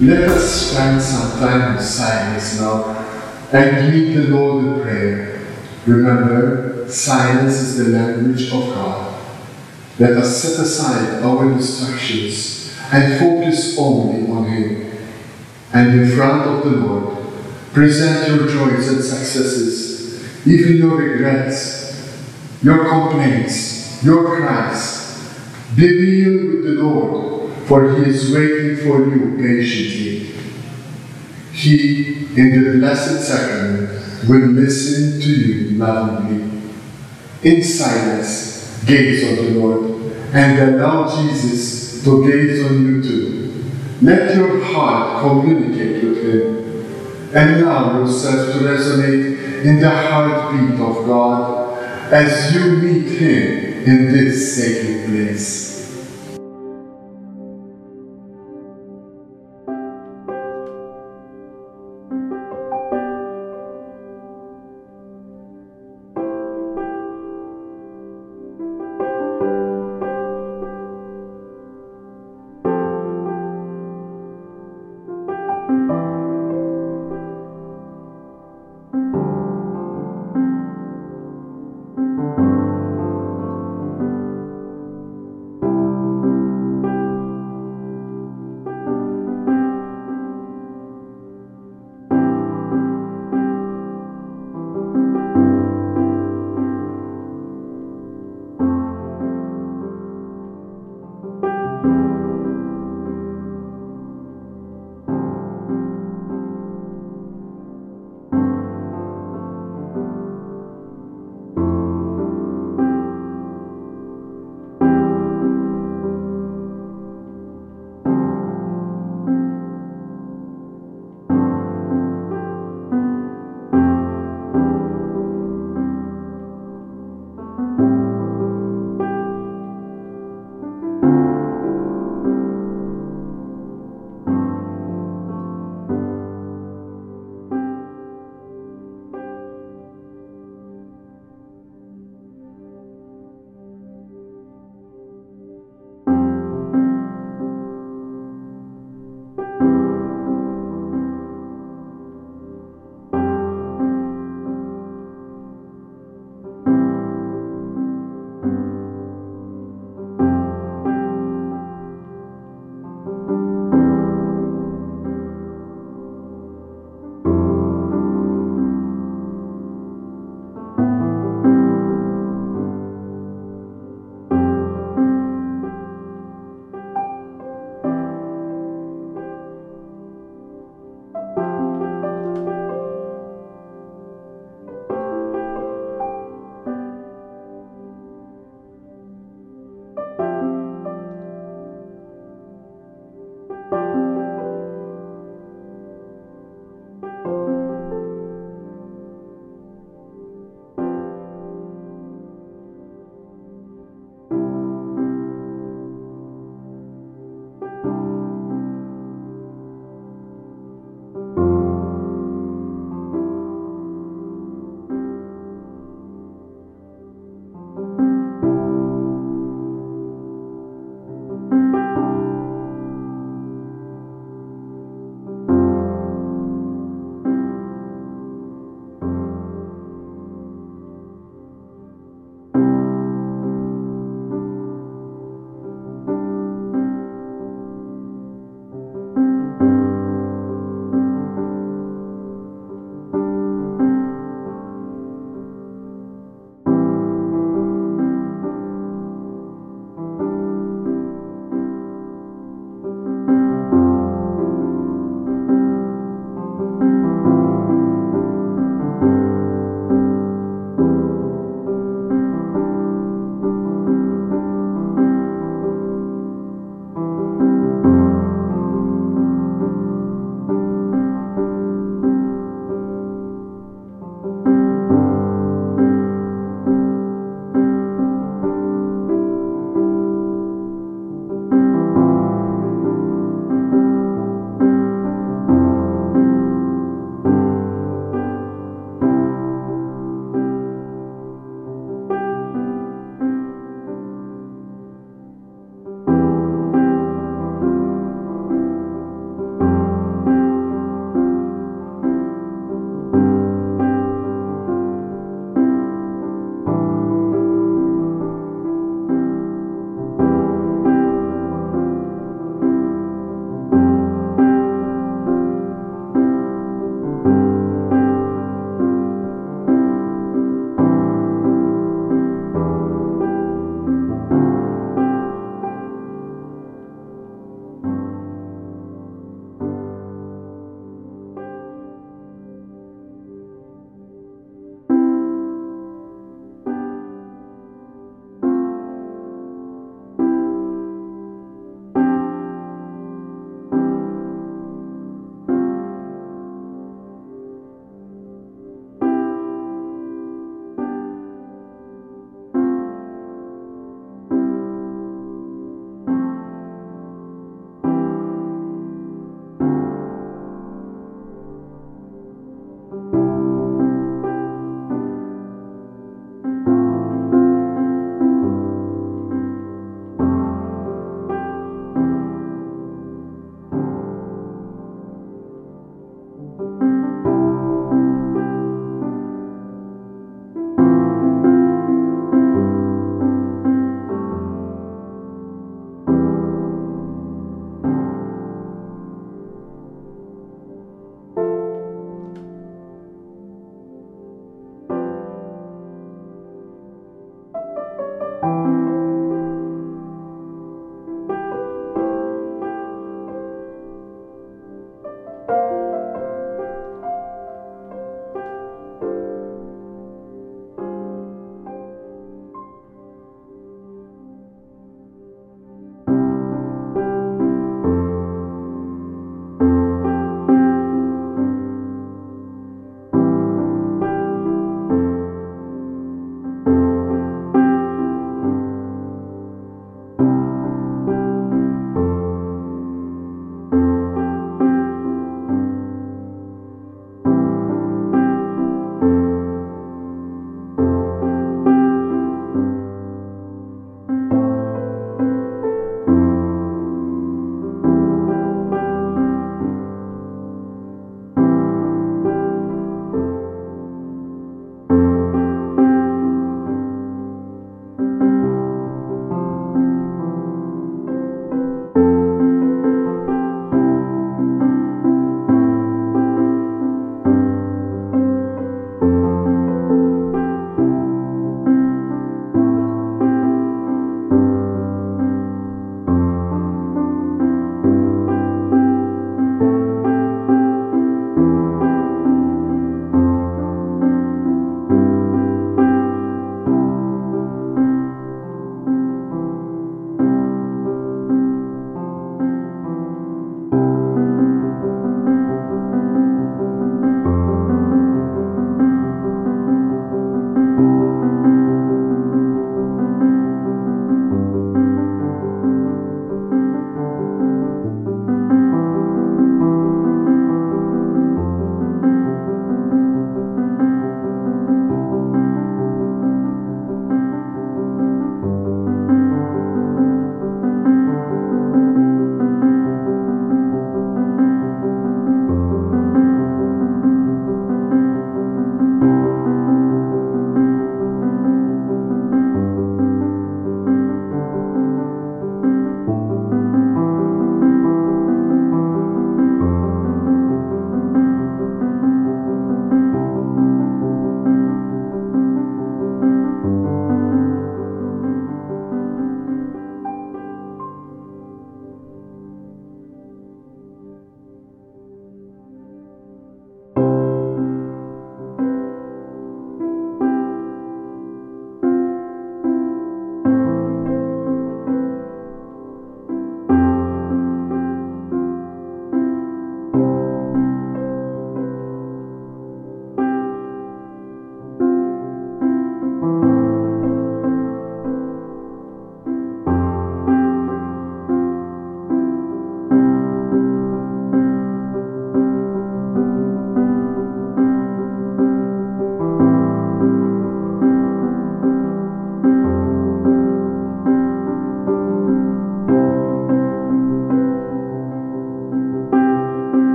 Let us spend some time in silence now and greet the Lord in prayer. Remember, silence is the language of God. Let us set aside our distractions and focus only on Him. And in front of the Lord, present your joys and successes, even your regrets, your complaints, your cries. Be real with the Lord, for He is waiting for you patiently. He, in the Blessed Sacrament, will listen to you lovingly. In silence, gaze on the Lord and allow Jesus to gaze on you too. Let your heart communicate with Him and allow yourself to resonate in the heartbeat of God as you meet Him in this sacred place.